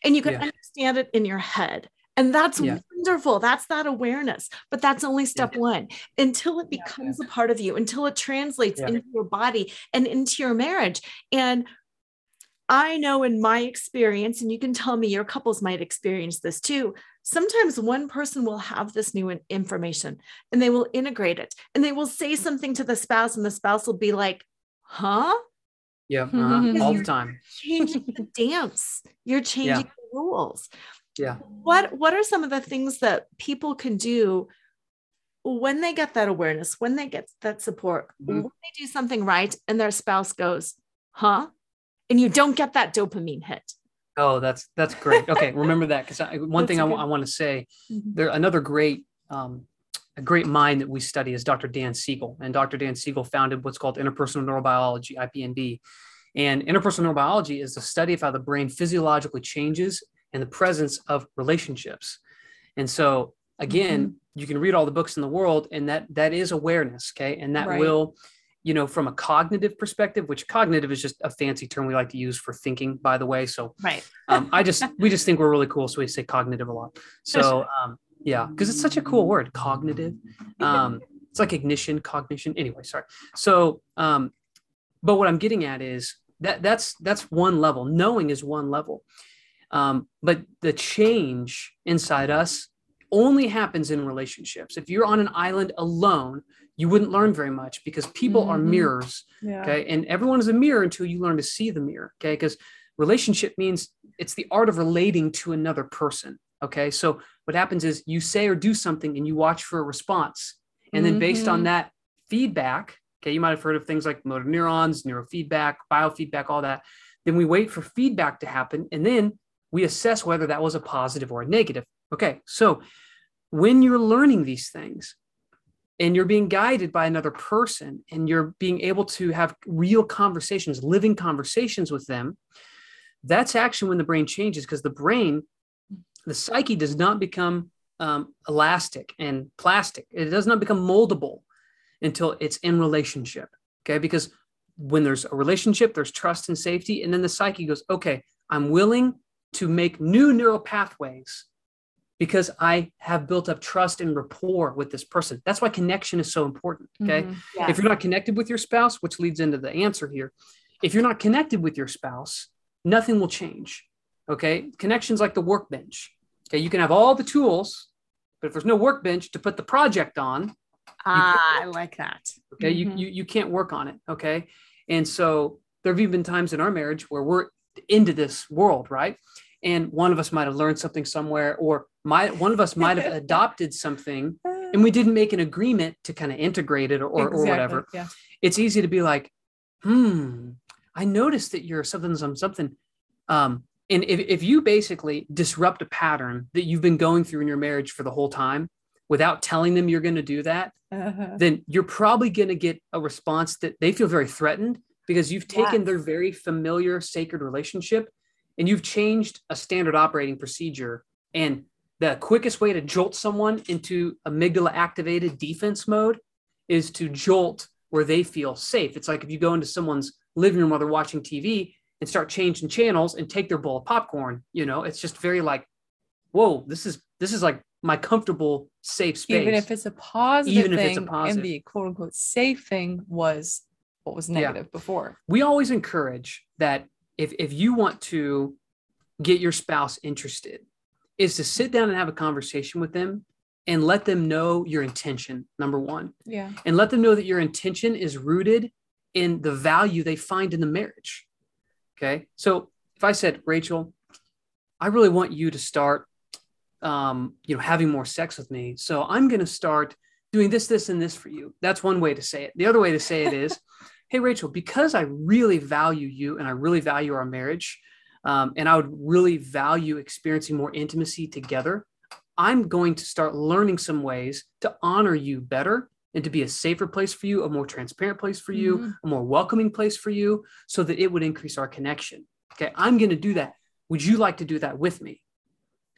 and you can Yeah. understand it in your head. And that's Yeah. wonderful. That's that awareness. But that's only step one until it Yeah. becomes a part of you, until it translates Yeah. into your body and into your marriage. And I know in my experience, and you can tell me your couples might experience this too. Sometimes one person will have this new information and they will integrate it and they will say something to the spouse, and the spouse will be like, huh? Yeah. Uh-huh. All the time. Changing the dance. You're changing the rules. Yeah. What what are some of the things that people can do when they get that awareness, when they get that support, Mhm. when they do something right and their spouse goes, huh? And you don't get that dopamine hit. Oh, that's that's great. Okay, remember that because one That's thing a I good- want to say Mhm. there another great um, a great mind that we study is Dr. Dan Siegel, and Dr. Dan Siegel founded what's called interpersonal neurobiology (IPNB). And interpersonal neurobiology is the study of how the brain physiologically changes in the presence of relationships. And so again, you can read all the books in the world, and that that is awareness, okay, and that Right. will you know from a cognitive perspective which cognitive is just a fancy term we like to use for thinking by the way so Right. um, I just we just think we're really cool, so we say cognitive a lot. So um, yeah, because it's such a cool word, cognitive. Um, it's like ignition, cognition. Anyway, sorry. So, um, but what I'm getting at is that that's that's one level. Knowing is one level, um, but the change inside us only happens in relationships. If you're on an island alone, you wouldn't learn very much because people are Mhm. mirrors Yeah. okay and everyone is a mirror until you learn to see the mirror okay because relationship means it's the art of relating to another person okay so what happens is you say or do something and you watch for a response. And then based on Mhm. that feedback okay you might have heard of things like motor neurons neurofeedback biofeedback all that. Then we wait for feedback to happen and then we assess whether that was a positive or a negative. Okay so when you're learning these things and you're being guided by another person and you're being able to have real conversations, living conversations with them, that's actually when the brain changes because the brain, the psyche does not become um, elastic and plastic. It does not become moldable until it's in relationship. Okay. Because when there's a relationship, there's trust and safety. And then the psyche goes, okay, I'm willing to make new neural pathways because I have built up trust and rapport with this person. That's why connection is so important. Okay. Mhm. Yeah. If you're not connected with your spouse, which leads into the answer here, if you're not connected with your spouse, nothing will change. Okay. Connection's like the workbench. Okay. You can have all the tools, but if there's no workbench to put the project on, Ah, I like that. okay, Mhm. you, you you can't work on it. Okay. And so there have even been times in our marriage where we're into this world, right? And one of us might have learned something somewhere, or my one of us might have adopted something and we didn't make an agreement to kind of integrate it or, or, or whatever. Yeah. It's easy to be like, hmm, I noticed that you're something, some something. Um, and if, if you basically disrupt a pattern that you've been going through in your marriage for the whole time without telling them you're going to do that, Uh-huh. then you're probably going to get a response that they feel very threatened because you've taken Yes. their very familiar, sacred relationship and you've changed a standard operating procedure. And the quickest way to jolt someone into amygdala activated defense mode is to jolt where they feel safe. It's like if you go into someone's living room while they're watching TV and start changing channels and take their bowl of popcorn, you know, it's just very like, whoa, this is this is like my comfortable, safe space. Even if it's a positive Even if thing, it's a positive. and the quote unquote safe thing was what was Yeah. negative before. we always encourage that if if you want to get your spouse interested is to sit down and have a conversation with them and let them know your intention, number one. Yeah. And let them know that your intention is rooted in the value they find in the marriage. Okay. So if I said, Rachel, I really want you to start, um, you know, having more sex with me. So I'm going to start doing this, this, and this for you. That's one way to say it. The other way to say it is, hey, Rachel, because I really value you and I really value our marriage, um, and I would really value experiencing more intimacy together, I'm going to start learning some ways to honor you better and to be a safer place for you, a more transparent place for you, Mhm. a more welcoming place for you, so that it would increase our connection. Okay, I'm going to do that. Would you like to do that with me?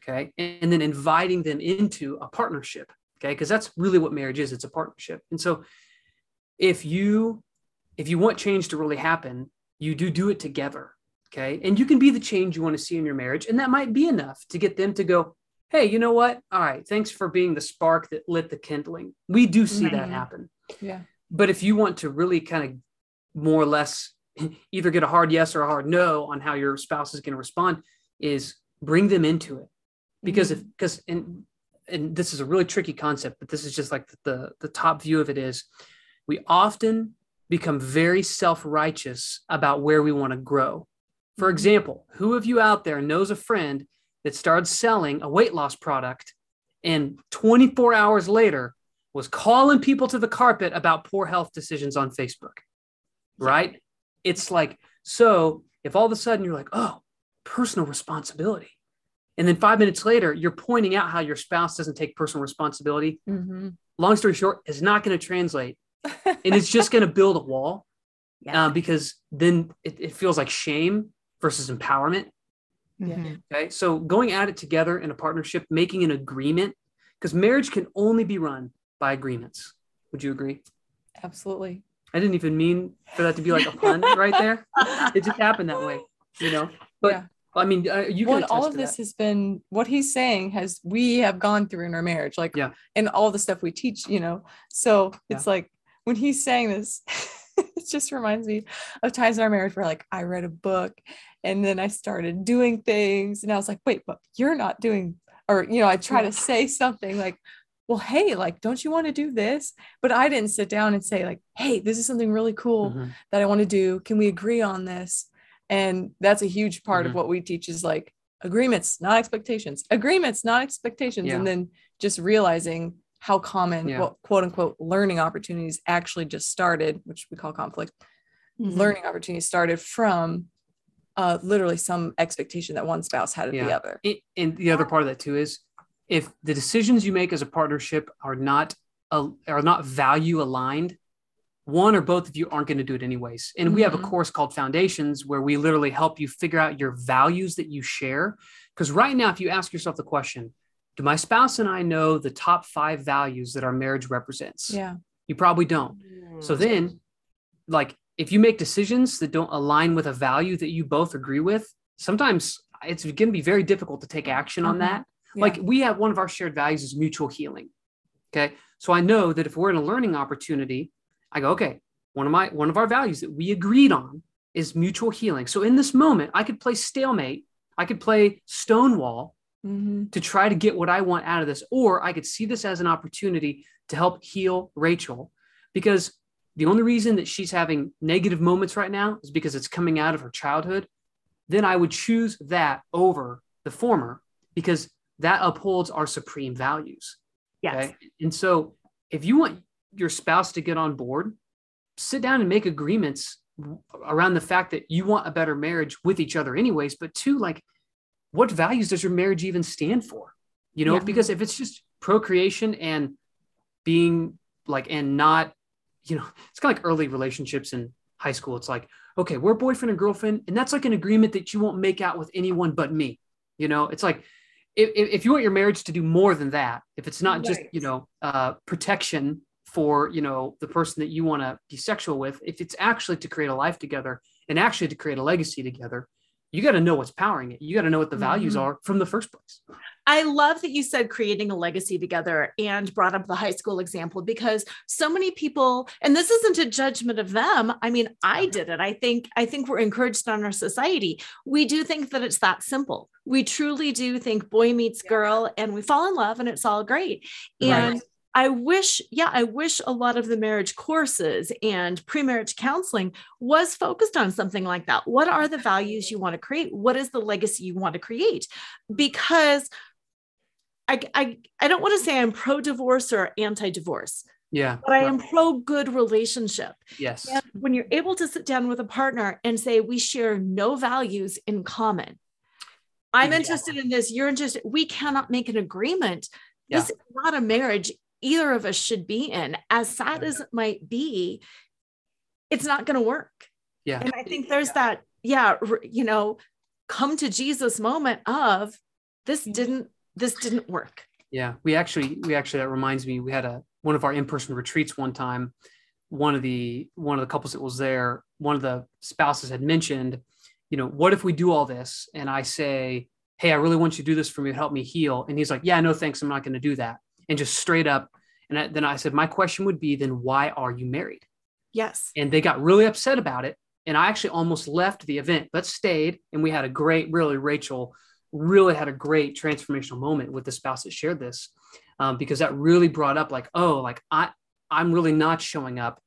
Okay, and then inviting them into a partnership. Okay, because that's really what marriage is. It's a partnership. And so, if you if you want change to really happen, you do do it together. Okay, and you can be the change you want to see in your marriage, and that might be enough to get them to go, hey, you know what? All right, thanks for being the spark that lit the kindling. We do see that Mhm. happen. Yeah. But if you want to really kind of more or less either get a hard yes or a hard no on how your spouse is going to respond, is bring them into it. Because if because and and this is a really tricky concept, but this is just like the the top view of it is we often become very self-righteous about where we want to grow. For Mhm. example, who of you out there knows a friend that started selling a weight loss product and 24 hours later was calling people to the carpet about poor health decisions on Facebook? Right? It's like, so if all of a sudden you're like, oh, personal responsibility. And then five minutes later, you're pointing out how your spouse doesn't take personal responsibility. Mhm. Long story short, is not going to translate. And it's just going to build a wall Yeah. uh, because then it, it feels like shame versus empowerment. Yeah. Mhm. Okay. So going at it together in a partnership, making an agreement, because marriage can only be run by agreements. Would you agree? Absolutely. I didn't even mean for that to be like a pun right there. It just happened that way, you know? But Yeah. I mean, uh, you well, all of this that. has been what he's saying has we have gone through in our marriage, like Yeah. and all the stuff we teach, you know. So Yeah. it's like when he's saying this, it just reminds me of times in our marriage where like I read a book and then I started doing things and I was like, wait, but you're not doing, or you know, I try to say something like, well, hey, like, don't you want to do this? But I didn't sit down and say, like, hey, this is something really cool Mhm. that I want to do. Can we agree on this? And that's a huge part Mhm. of what we teach is like agreements, not expectations, agreements, not expectations. Yeah. And then just realizing how common Yeah. what quote unquote learning opportunities actually just started, which we call conflict. Mhm. Learning opportunities started from uh, literally some expectation that one spouse had of the other. It- and the other part of that too is if the decisions you make as a partnership are not uh, are not value aligned one or both of you aren't going to do it anyways and we have a Mhm. course called foundations where we literally help you figure out your values that you share because right now if you ask yourself the question do my spouse and i know the top five values that our marriage represents Yeah. you probably don't so then, like, if you make decisions that don't align with a value that you both agree with, sometimes it's going to be very difficult to take action on Mhm. that. Yeah. Like, we have one of our shared values is mutual healing. Okay. So I know that if we're in a learning opportunity, I go, okay, one of my one of our values that we agreed on is mutual healing. So in this moment, I could play stalemate, I could play stonewall, Mhm. to try to get what I want out of this. Or I could see this as an opportunity to help heal Rachel because the only reason that she's having negative moments right now is because it's coming out of her childhood. Then I would choose that over the former because that upholds our supreme values. Yes. Okay. And so if you want your spouse to get on board, sit down and make agreements around the fact that you want a better marriage with each other, anyways. But two, like, what values does your marriage even stand for? You know, Yeah. because if it's just procreation and being like, and not, you know, it's kind of like early relationships in high school. It's like, okay, we're boyfriend and girlfriend, and that's like an agreement that you won't make out with anyone but me. You know, it's like if, if if you want your marriage to do more than that, if it's not just, you know, uh, protection for, you know, the person that you want to be sexual with, if it's actually to create a life together and actually to create a legacy together, you got to know what's powering it. You got to know what the values Mhm. are from the first place. I love that you said creating a legacy together and brought up the high school example because so many people, and this isn't a judgment of them. I mean, I did it. I think I think we're encouraged on our society. We do think that it's that simple. We truly do think boy meets girl and we fall in love and it's all great. And right. I wish, yeah, I wish a lot of the marriage courses and pre marriage counseling was focused on something like that. What are the values you want to create? What is the legacy you want to create? Because I, I, I don't want to say I'm pro divorce or anti divorce. Yeah. But I am pro good relationship. Yes. And when you're able to sit down with a partner and say, we share no values in common, I'm yeah. interested in this, you're interested, we cannot make an agreement. Yeah. This is not a marriage either of us should be in. As sad as it might be, it's not going to work. Yeah. And I think there's that, yeah, you know, come to Jesus moment of this mm-hmm. didn't this didn't work. Yeah, we actually we actually that reminds me we had a one of our in-person retreats one time. One of the one of the couples that was there, one of the spouses had mentioned, you know, what if we do all this and I say, "Hey, I really want you to do this for me to help me heal." And he's like, "Yeah, no thanks, I'm not going to do that." And just straight up and I, then I said, "My question would be then why are you married?" Yes. And they got really upset about it and I actually almost left the event, but stayed and we had a great really Rachel really had a great transformational moment with the spouse that shared this um, because that really brought up like oh like i i'm really not showing up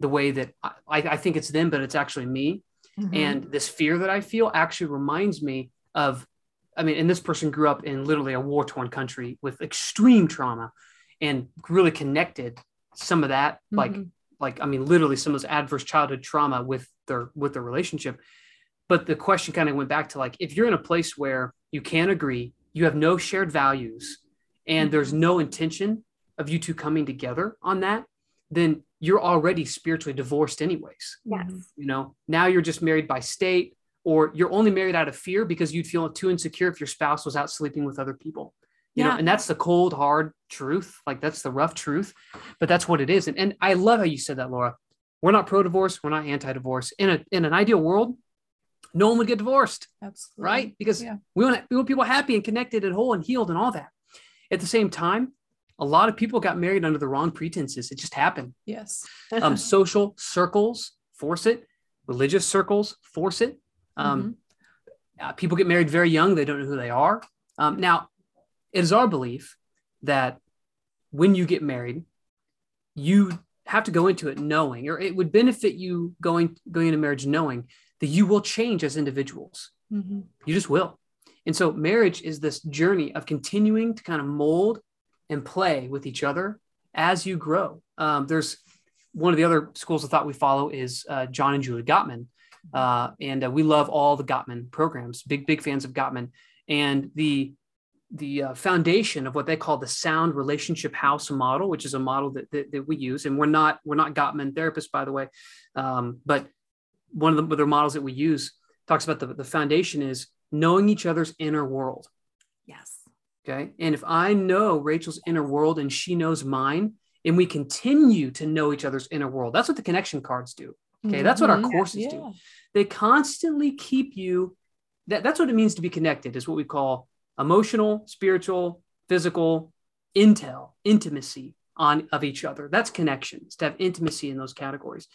the way that i, I think it's them but it's actually me mm-hmm. and this fear that i feel actually reminds me of i mean and this person grew up in literally a war-torn country with extreme trauma and really connected some of that mm-hmm. like like i mean literally some of those adverse childhood trauma with their with their relationship but the question kind of went back to like if you're in a place where you can't agree, you have no shared values, and mm-hmm. there's no intention of you two coming together on that, then you're already spiritually divorced, anyways. Yes. You know, now you're just married by state, or you're only married out of fear because you'd feel too insecure if your spouse was out sleeping with other people. You yeah. know, and that's the cold, hard truth. Like that's the rough truth, but that's what it is. And, and I love how you said that, Laura. We're not pro-divorce. We're not anti-divorce. In a in an ideal world, no one would get divorced. Absolutely. Right? Because yeah. we, want, we want people happy and connected and whole and healed and all that. At the same time, a lot of people got married under the wrong pretenses. It just happened. Yes. um, social circles force it, religious circles force it. Um, mm-hmm. uh, people get married very young, they don't know who they are. Um, now, it is our belief that when you get married, you have to go into it knowing, or it would benefit you going going into marriage knowing that you will change as individuals. Mm-hmm. You just will. And so marriage is this journey of continuing to kind of mold and play with each other as you grow. Um, there's one of the other schools of thought we follow is uh, John and Julie Gottman. Uh, and uh, we love all the Gottman programs, big, big fans of Gottman. And the the uh, foundation of what they call the sound relationship house model, which is a model that, that, that we use. And we're not we're not Gottman therapists, by the way, um, but one of the other models that we use talks about the, the foundation is knowing each other's inner world. Yes. Okay. And if I know Rachel's inner world and she knows mine, and we continue to know each other's inner world, that's what the connection cards do. Okay. Mm-hmm. That's what our mm-hmm. courses yeah. do. They constantly keep you, that, that's what it means to be connected, is what we call emotional, spiritual, physical, intel, intimacy on of each other. That's connections to have intimacy in those categories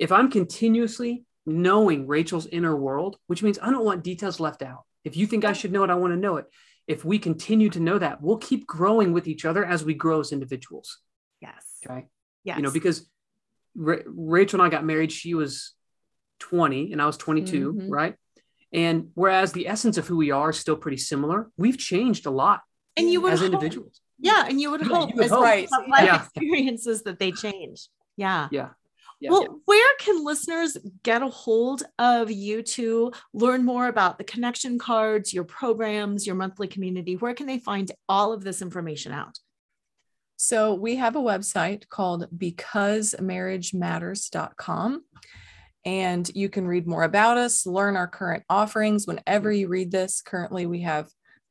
if I'm continuously knowing Rachel's inner world, which means I don't want details left out. If you think I should know it, I want to know it. If we continue to know that, we'll keep growing with each other as we grow as individuals. Yes. Okay. Yes. You know, because Ra- Rachel and I got married, she was 20 and I was 22, mm-hmm. right? And whereas the essence of who we are is still pretty similar, we've changed a lot. And you would as hope, individuals. Yeah, and you would yeah, hope you would as hope. right life yeah. experiences that they change. Yeah. Yeah yeah, well, yeah. where can listeners get a hold of you to learn more about the connection cards, your programs, your monthly community? Where can they find all of this information out? So we have a website called becausemarriagematters.com. And you can read more about us, learn our current offerings. Whenever you read this, currently we have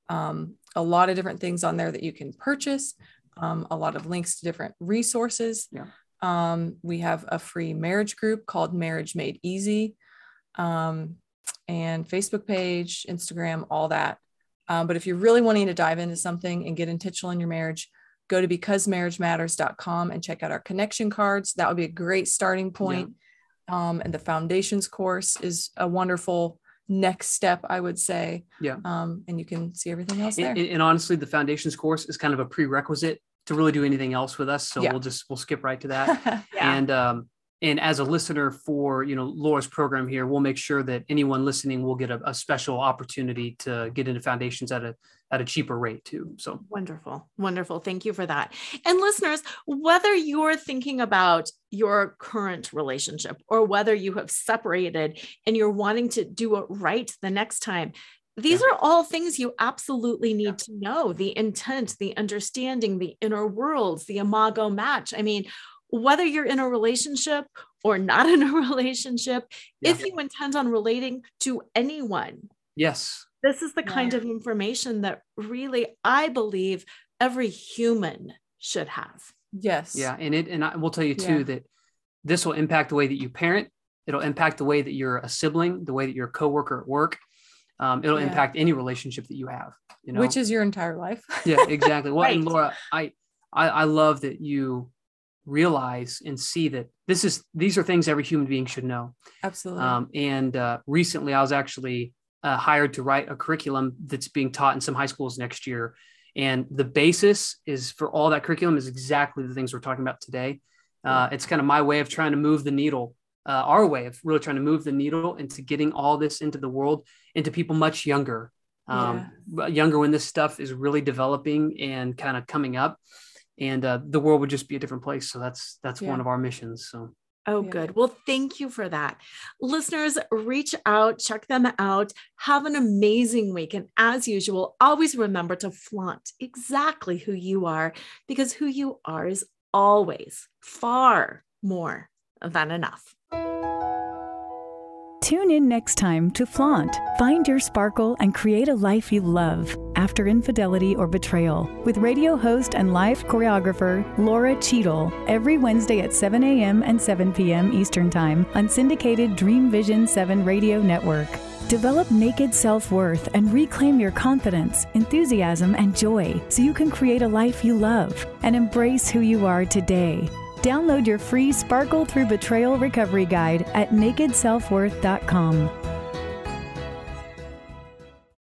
um, a lot of different things on there that you can purchase, um, a lot of links to different resources. Yeah. Um, we have a free marriage group called Marriage Made Easy, um, and Facebook page, Instagram, all that. Um, but if you're really wanting to dive into something and get intentional in your marriage, go to becausemarriagematters.com and check out our connection cards. That would be a great starting point. Yeah. Um, and the foundations course is a wonderful next step, I would say. Yeah. Um, and you can see everything else there. And, and, honestly, the foundations course is kind of a prerequisite to really do anything else with us. So yeah. we'll just we'll skip right to that. yeah. And um, and as a listener for you know laura's program here we'll make sure that anyone listening will get a, a, special opportunity to get into foundations at a at a cheaper rate too so. Wonderful wonderful. Thank you for that. And listeners whether you're thinking about your current relationship or whether you have separated and you're wanting to do it right the next time these yeah. are all things you absolutely need yeah. to know. The intent the understanding the inner worlds the imago match. I mean whether you're in a relationship or not in a relationship, yeah. if you intend on relating to anyone. Yes. This is the yeah. kind of information that really I believe every human should have. Yes. Yeah. And it and I will tell you too yeah. that this will impact the way that you parent. It'll impact the way that you're a sibling, the way that you're a coworker at work. Um, it'll impact any relationship that you have. You know? Which is your entire life. yeah, exactly. Well, right. and Laura, I, I I love that you realize and see that this is these are things every human being should know. Absolutely. Um, and uh, recently, I was actually uh, hired to write a curriculum that's being taught in some high schools next year. And the basis is for all that curriculum is exactly the things we're talking about today. Uh, it's kind of my way of trying to move the needle, uh, our way of really trying to move the needle into getting all this into the world, into people much younger, um, yeah. younger when this stuff is really developing and kind of coming up and uh, the world would just be a different place. So that's that's yeah. one of our missions. So. Oh, yeah. good. Well, thank you for that. Listeners, reach out, check them out, have an amazing week. And as usual, always remember to flaunt exactly who you are because who you are is always far more than enough. Tune in next time to Flaunt. Find your sparkle and create a life you love after infidelity or betrayal with radio host and life choreographer Laura Cheadle every Wednesday at 7 a.m. and 7 p.m. Eastern Time on syndicated Dream Vision 7 radio network. Develop naked self worth and reclaim your confidence, enthusiasm, and joy so you can create a life you love and embrace who you are today. Download your free Sparkle Through Betrayal Recovery Guide at nakedselfworth.com.